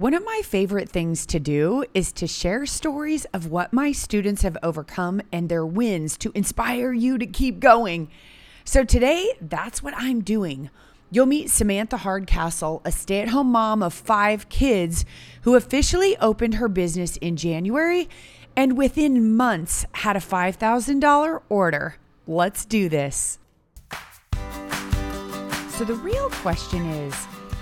One of my favorite things to do is to share stories of what my students have overcome and their wins to inspire you to keep going. So today, that's what I'm doing. You'll meet Samantha Hardcastle, a stay at home mom of five kids who officially opened her business in January and within months had a $5,000 order. Let's do this. So, the real question is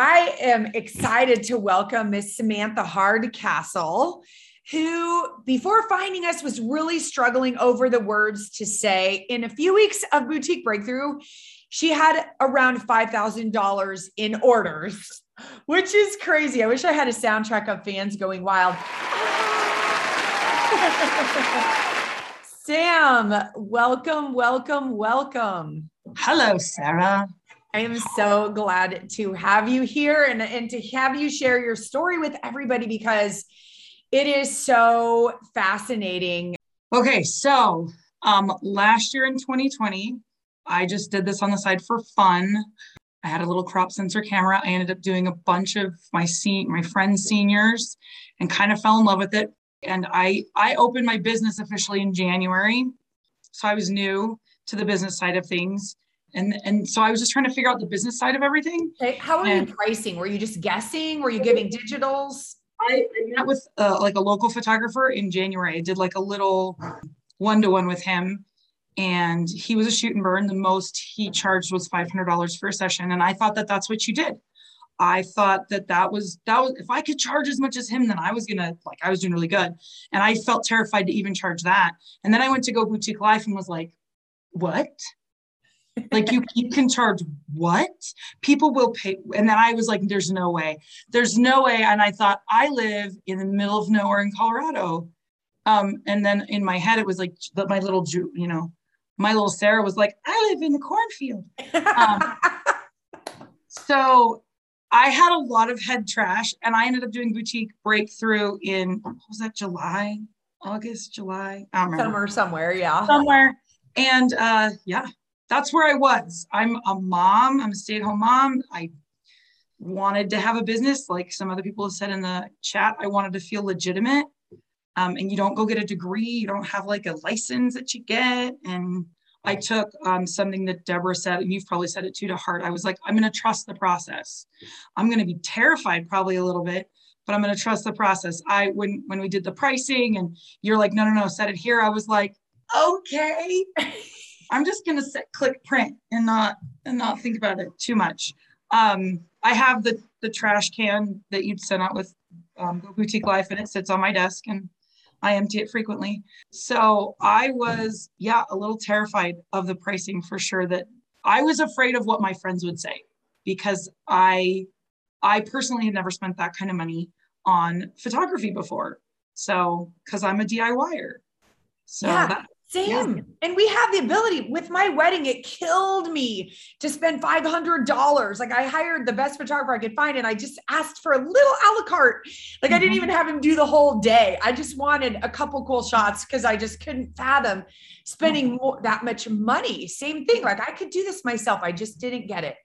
I am excited to welcome Miss Samantha Hardcastle, who, before finding us, was really struggling over the words to say. In a few weeks of Boutique Breakthrough, she had around $5,000 in orders, which is crazy. I wish I had a soundtrack of fans going wild. Sam, welcome, welcome, welcome. Hello, Sarah. I am so glad to have you here and, and to have you share your story with everybody because it is so fascinating. Okay, so um, last year in 2020, I just did this on the side for fun. I had a little crop sensor camera. I ended up doing a bunch of my se- my friends' seniors and kind of fell in love with it. And I I opened my business officially in January, so I was new to the business side of things and and so I was just trying to figure out the business side of everything. Okay. How are and you pricing? Were you just guessing? Were you giving digitals? I, I met with uh, like a local photographer in January. I did like a little one to one with him, and he was a shoot and burn. The most he charged was five hundred dollars for a session, and I thought that that's what you did. I thought that that was that was if I could charge as much as him, then I was gonna like I was doing really good, and I felt terrified to even charge that. And then I went to Go Boutique Live and was like, what? Like you, you can charge what? People will pay and then i was like there's no way. There's no way. And i thought i live in the middle of nowhere in colorado. Um, and then in my head it was like my little Jew, you know my little sarah was like i live in the cornfield. Um, so i had a lot of head trash and i ended up doing boutique breakthrough in was that july? August july? I don't remember. Somewhere somewhere yeah. Somewhere. And uh yeah that's where I was. I'm a mom, I'm a stay at home mom. I wanted to have a business, like some other people have said in the chat. I wanted to feel legitimate. Um, and you don't go get a degree, you don't have like a license that you get. And I took um, something that Deborah said, and you've probably said it too to heart. I was like, I'm going to trust the process. I'm going to be terrified probably a little bit, but I'm going to trust the process. I when when we did the pricing, and you're like, no, no, no, set it here. I was like, okay. I'm just gonna set, click print and not and not think about it too much. Um, I have the the trash can that you'd sent out with um, Boutique Live, and it sits on my desk, and I empty it frequently. So I was, yeah, a little terrified of the pricing for sure. That I was afraid of what my friends would say because I, I personally had never spent that kind of money on photography before. So because I'm a DIYer. So yeah. that, same. And we have the ability with my wedding, it killed me to spend $500. Like I hired the best photographer I could find and I just asked for a little a la carte. Like. I didn't mm-hmm. even have him do the whole day. I just wanted a couple cool shots because I just couldn't fathom spending mm-hmm. more, that much money. Same thing. Like I could do this myself. I just didn't get it.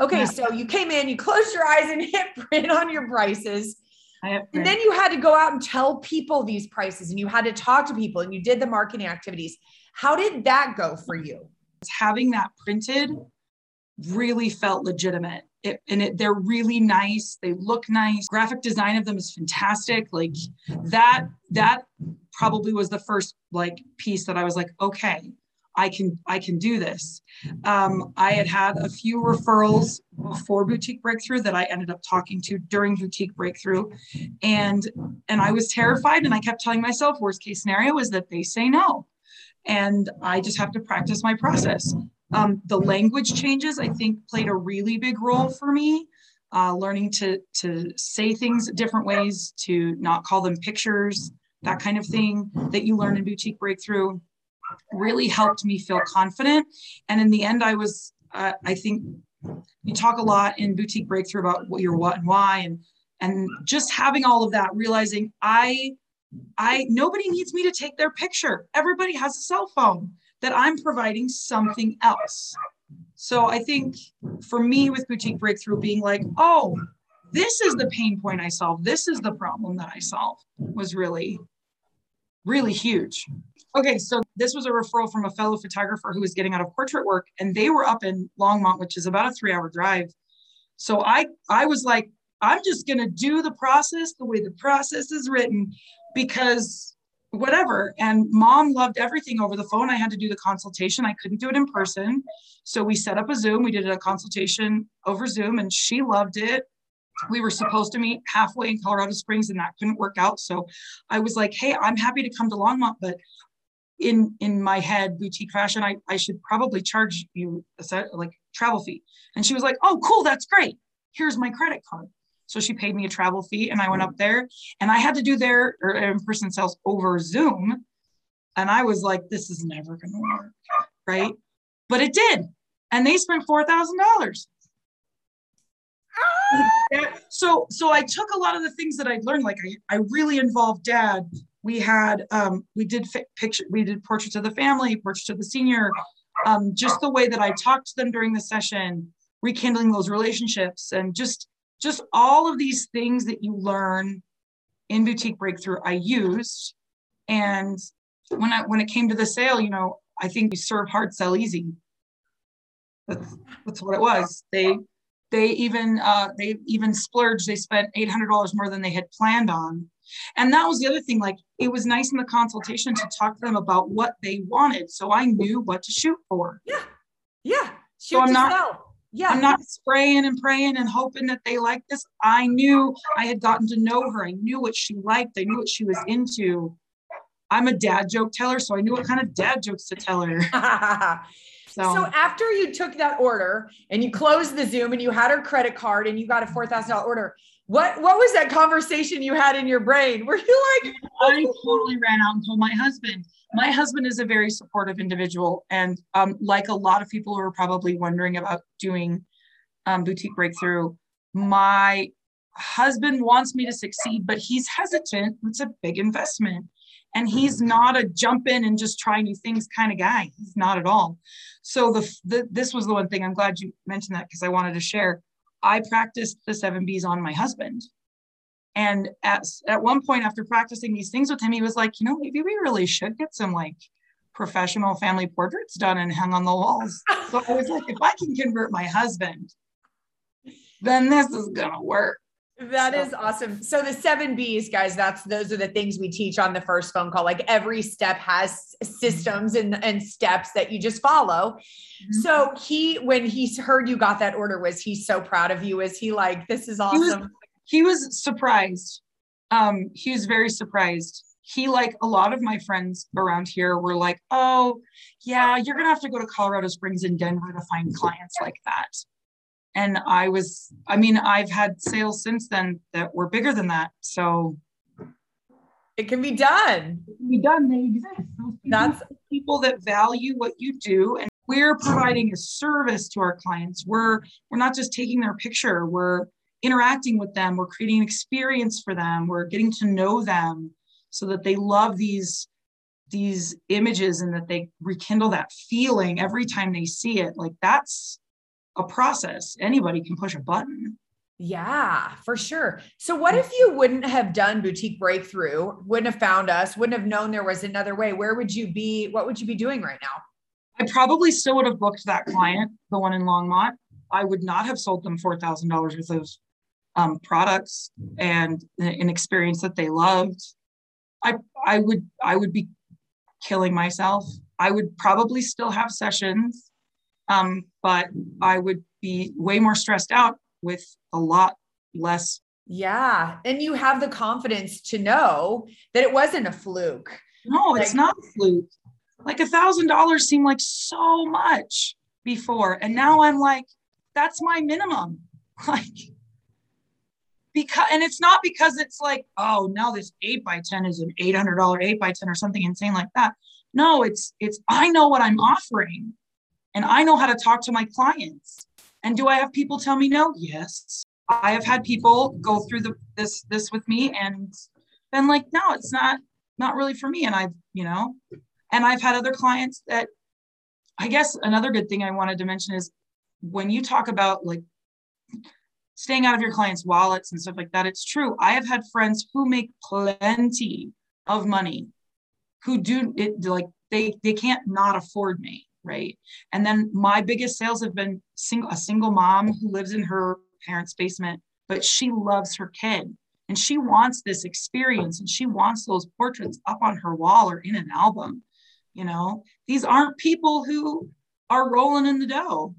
Okay. Yeah. So you came in, you closed your eyes and hit print on your prices and then you had to go out and tell people these prices and you had to talk to people and you did the marketing activities. How did that go for you? Having that printed really felt legitimate. It, and it, they're really nice. They look nice. Graphic design of them is fantastic. Like that, that probably was the first like piece that I was like, okay, I can I can do this. Um, I had had a few referrals before Boutique Breakthrough that I ended up talking to during Boutique Breakthrough, and and I was terrified, and I kept telling myself, worst case scenario is that they say no, and I just have to practice my process. Um, the language changes I think played a really big role for me. Uh, learning to to say things different ways, to not call them pictures, that kind of thing that you learn in Boutique Breakthrough really helped me feel confident. And in the end, I was, uh, I think you talk a lot in boutique breakthrough about what your what and why and and just having all of that realizing i i nobody needs me to take their picture. Everybody has a cell phone that i'm providing something else. So i think for me with boutique breakthrough being like oh this is the pain point i solve. This is the problem that i solve was really really huge. Okay, so this was a referral from a fellow photographer who was getting out of portrait work, and they were up in Longmont, which is about a three-hour drive. So I I was like, I'm just gonna do the process the way the process is written, because whatever. And mom loved everything over the phone. I had to do the consultation. I couldn't do it in person. So we set up a Zoom. We did a consultation over Zoom, and she loved it we were supposed to meet halfway in Colorado Springs and that couldn't work out. So I was like, hey, I'm happy to come to Longmont, but in in my head boutique fashion i, I should probably charge you a set, like travel fee. And she was like oh cool that's great. Here's my credit card. So she paid me a travel fee and i went up there. And i had to do their in-person sales over zoom. And i was like this is never going to work right? But it did. And they spent $4000 ah! so so i took a lot of the things that i'd learned. Like i, I really involved dad we had um, we did picture we did portraits of the family portraits of the senior. Um, just the way that i talked to them during the session rekindling those relationships and just just all of these things that you learn in boutique breakthrough i used. And when i when it came to the sale you know i think you serve hard sell easy. That's that's what it was. They they even uh, they even splurged they spent $800 more than they had planned on and that was the other thing. Like it was nice in the consultation to talk to them about what they wanted. So I knew what to shoot for. Yeah. Yeah. Shoot so I'm not, sell. yeah. I'm not spraying and praying and hoping that they like this. I knew I had gotten to know her. I knew what she liked. I knew what she was into. I'm a dad joke teller, so I knew what kind of dad jokes to tell her. So. so. after you took that order and you closed the Zoom and you had her credit card and you got a four thousand dollar order, what what was that conversation you had in your brain? Were you like I totally ran out and told my husband. My husband is a very supportive individual. And um, like a lot of people who are probably wondering about doing um, boutique breakthrough, my husband wants me to succeed, but he's hesitant. It's a big investment. And he's not a jump in and just try new things kind of guy. He's not at all. So the, the this was the one thing I'm glad you mentioned that because I wanted to share I practiced the seven B's on my husband. And at, at one point after practicing these things with him, he was like, you know, maybe we really should get some like professional family portraits done and hung on the walls. So I was like, if I can convert my husband, then this is gonna work. That is awesome. So the seven B's, guys, that's those are the things we teach on the first phone call. Like every step has systems and, and steps that you just follow. Mm-hmm. So he, when he heard you got that order, was he so proud of you? Is he like, this is awesome? He was, he was surprised. Um, he was very surprised. He, like a lot of my friends around here, were like, oh, yeah, you're going to have to go to Colorado Springs and Denver to find clients like that and I was, I mean, I've had sales since then that were bigger than that. So it can be done. It can be done. They exist. That's people that value what you do. And we're providing a service to our clients. We're we're not just taking their picture, we're interacting with them, we're creating an experience for them, we're getting to know them so that they love these these images and that they rekindle that feeling every time they see it. Like that's a process. Anybody can push a button. Yeah, for sure. So, what if you wouldn't have done Boutique Breakthrough, wouldn't have found us, wouldn't have known there was another way? Where would you be? What would you be doing right now? I probably still would have booked that client, the one in Longmont. I would not have sold them $4,000 worth of um, products and an experience that they loved. I, I would, I would be killing myself. I would probably still have sessions, um, but I would be way more stressed out with a lot less. Yeah. And you have the confidence to know that it wasn't a fluke. No, like, it's not a fluke. Like a thousand dollars seemed like so much before. And now I'm like, that's my minimum. Like, because and it's not because it's like oh now this 8 by 10 is an $800 8 by 10 or something insane like that no it's it's i know what i'm offering and i know how to talk to my clients and do i have people tell me no yes i have had people go through the this this with me and been like no it's not not really for me and i've you know and i've had other clients that i guess another good thing i wanted to mention is when you talk about like staying out of your clients' wallets and stuff like that. It's true. I have had friends who make plenty of money who do it like they they can't not afford me, right? And then my biggest sales have been single a single mom who lives in her parents' basement, but she loves her kid and she wants this experience and she wants those portraits up on her wall or in an album. You know, these aren't people who are rolling in the dough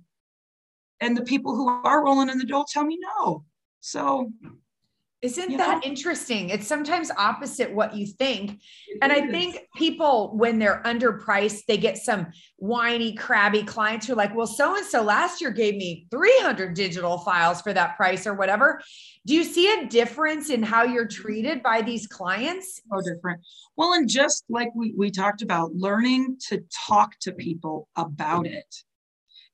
and the people who are rolling in the dough tell me no. So isn't that interesting? It's sometimes opposite what you think. And I think people, when they're underpriced, they get some whiny, crabby clients who are like, well, so and so last year gave me 300 digital files for that price or whatever. Do you see a difference in how you're treated by these clients? Oh, different. Well, and just like we, we talked about, learning to talk to people about it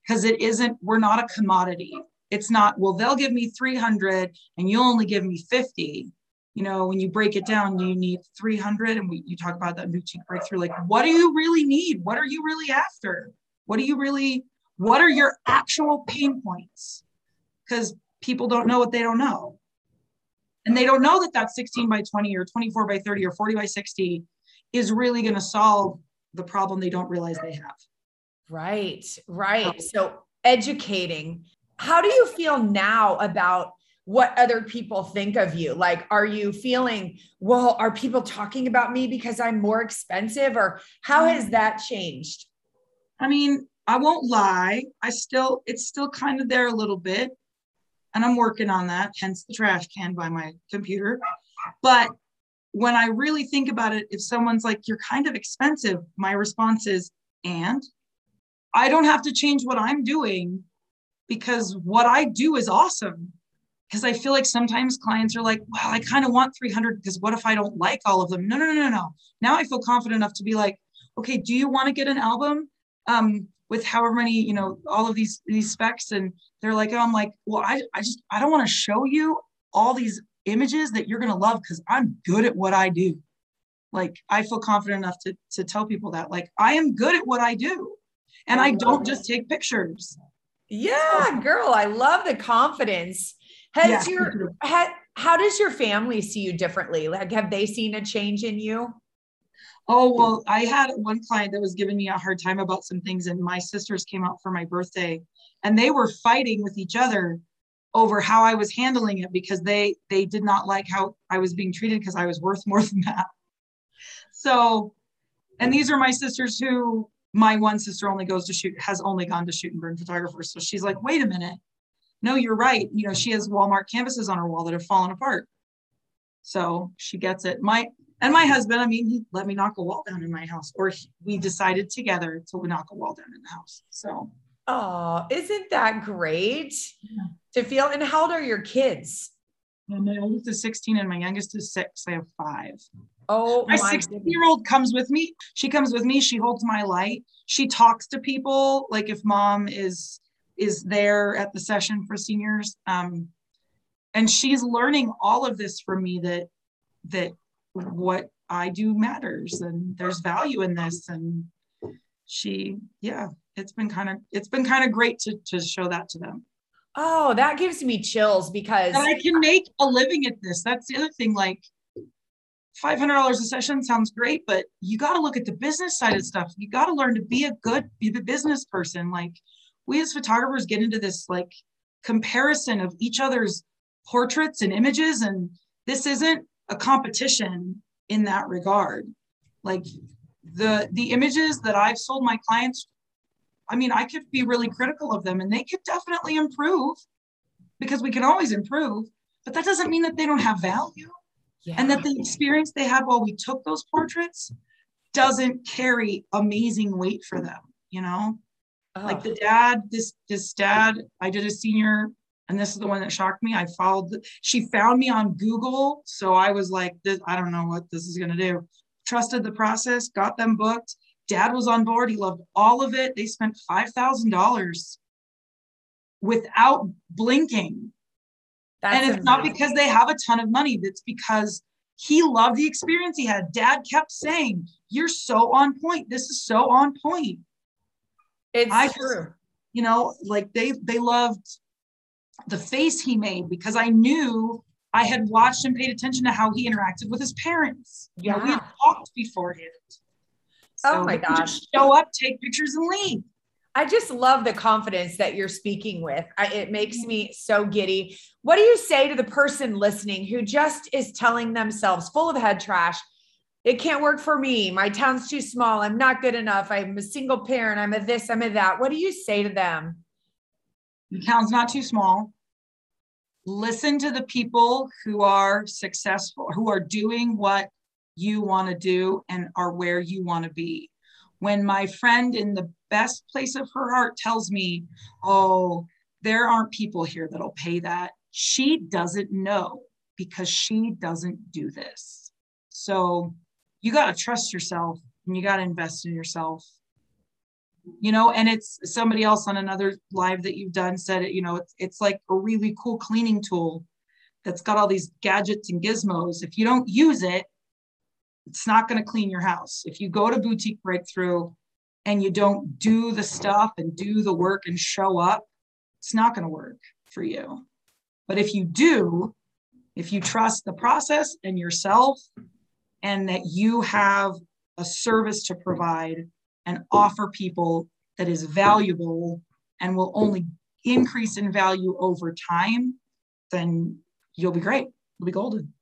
because it isn't, we're not a commodity. It's not, well, they'll give me 300 and you'll only give me 50. You know, when you break it down, you need 300 and we, you talk about that boutique breakthrough. Like, what do you really need? What are you really after? What do you really, what are your actual pain points? Because people don't know what they don't know. And they don't know that that 16 by 20 or 24 by 30 or 40 by 60 is really going to solve the problem they don't realize they have. Right, right. So educating. How do you feel now about what other people think of you? Like, are you feeling, well, are people talking about me because I'm more expensive? Or how has mm. that changed? I mean, I won't lie. I still, it's still kind of there a little bit. And I'm working on that, hence the trash can by my computer. But when I really think about it, if someone's like, you're kind of expensive, my response is, and I don't have to change what I'm doing because what I do is awesome. Because I feel like sometimes clients are like, well, I kind of want 300 because what if I don't like all of them? No, no, no, no, no. Now I feel confident enough to be like, okay, do you want to get an album um, with however many, you know, all of these these specs? And they're like, oh, I'm like, well, I, I just I don't want to show you all these images that you're gonna love because I'm good at what I do. Like I feel confident enough to to tell people that like I am good at what I do and I don't just take pictures. Yeah, girl, I love the confidence. Has yeah. your ha, how does your family see you differently? Like, have they seen a change in you? Oh, well, I had one client that was giving me a hard time about some things, and my sisters came out for my birthday and they were fighting with each other over how I was handling it because they they did not like how I was being treated because I was worth more than that. So, and these are my sisters who my one sister only goes to shoot, has only gone to shoot and burn photographers. So she's like, wait a minute. No, you're right. You know, she has Walmart canvases on her wall that have fallen apart. So she gets it. My and my husband, I mean, he let me knock a wall down in my house, or he, we decided together to knock a wall down in the house. So, oh, isn't that great yeah. to feel? And how old are your kids? Well, my oldest is 16 and my youngest is six. I have five. Oh, my 16 year old comes with me. She comes with me. She holds my light. She talks to people. Like if mom is is there at the session for seniors, um, and she's learning all of this from me that that what I do matters and there's value in this. And she, yeah, it's been kind of it's been kind of great to to show that to them. Oh, that gives me chills because and I can make a living at this. That's the other thing. Like $500 a session sounds great, but you got to look at the business side of stuff. You got to learn to be a good be a business person. Like we as photographers get into this like comparison of each other's portraits and images, and this isn't a competition in that regard. Like the the images that I've sold my clients, I mean, I could be really critical of them and they could definitely improve because we can always improve, but that doesn't mean that they don't have value. Yeah. And that the experience they had while we took those portraits doesn't carry amazing weight for them, you know? Oh. Like the dad, this this dad, I did a senior, and this is the one that shocked me. I followed. The, she found me on Google, so I was like, "This, I don't know what this is gonna do." Trusted the process, got them booked. Dad was on board. He loved all of it. They spent five thousand dollars without blinking. That's and it's amazing. not because they have a ton of money. That's because he loved the experience he had. Dad kept saying, "You're so on point. This is so on point." It's I true. Just, you know, like they they loved the face he made because I knew I had watched and paid attention to how he interacted with his parents. You yeah. know, we had talked beforehand. So oh my gosh. show up, take pictures, and leave. I just love the confidence that you're speaking with. I, it makes mm-hmm. me so giddy. What do you say to the person listening who just is telling themselves full of head trash, it can't work for me. My town's too small. I'm not good enough. I'm a single parent. I'm a this, I'm a that. What do you say to them? The town's not too small. Listen to the people who are successful, who are doing what you want to do and are where you want to be. When my friend in the best place of her heart tells me, Oh, there aren't people here that'll pay that, she doesn't know because she doesn't do this. So you got to trust yourself and you got to invest in yourself you know and it's somebody else on another live that you've done said it you know it's, it's like a really cool cleaning tool that's got all these gadgets and gizmos if you don't use it it's not going to clean your house if you go to boutique breakthrough and you don't do the stuff and do the work and show up it's not going to work for you but if you do if you trust the process and yourself and that you have a service to provide and offer people that is valuable and will only increase in value over time, then you'll be great. You'll be golden.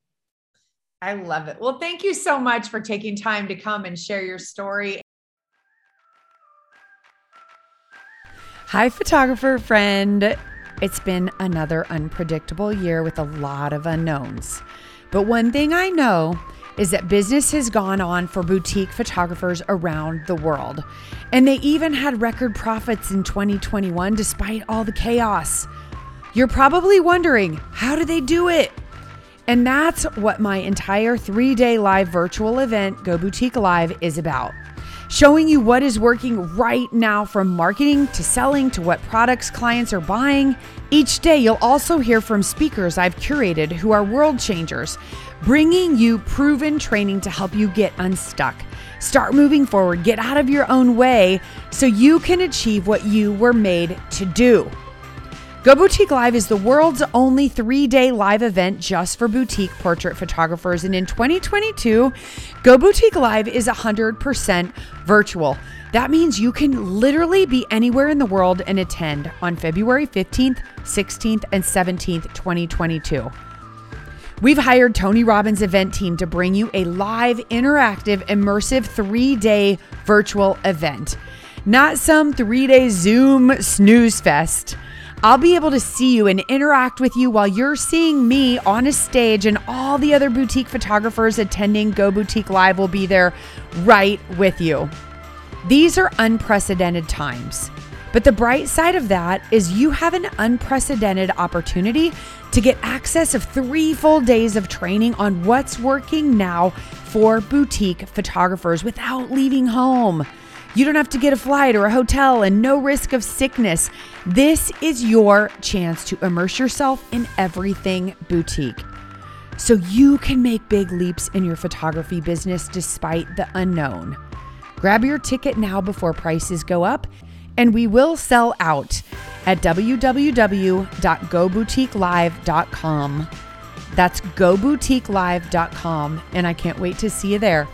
I love it. Well, thank you so much for taking time to come and share your story. Hi, photographer friend. It's been another unpredictable year with a lot of unknowns. But one thing I know is that business has gone on for boutique photographers around the world. And they even had record profits in 2021 despite all the chaos. You're probably wondering, how do they do it? And that's what my entire three day live virtual event, Go Boutique Live, is about. Showing you what is working right now from marketing to selling to what products clients are buying. Each day, you'll also hear from speakers I've curated who are world changers bringing you proven training to help you get unstuck. Start moving forward, get out of your own way so you can achieve what you were made to do. Go Boutique Live is the world's only three day live event just for boutique portrait photographers. And in 2022, Go Boutique Live is 100% virtual. That means you can literally be anywhere in the world and attend on February 15th, 16th, and 17th, 2022. We've hired Tony Robbins' event team to bring you a live, interactive, immersive three day virtual event, not some three day Zoom snooze fest. I'll be able to see you and interact with you while you're seeing me on a stage, and all the other boutique photographers attending Go Boutique Live will be there right with you. These are unprecedented times. But the bright side of that is you have an unprecedented opportunity to get access of three full days of training on what's working now for boutique photographers without leaving home. You don't have to get a flight or a hotel and no risk of sickness. This is your chance to immerse yourself in everything boutique. So you can make big leaps in your photography business despite the unknown. Grab your ticket now before prices go up and we will sell out at www.goboutiquelive.com. That's goboutiquelive.com, and I can't wait to see you there.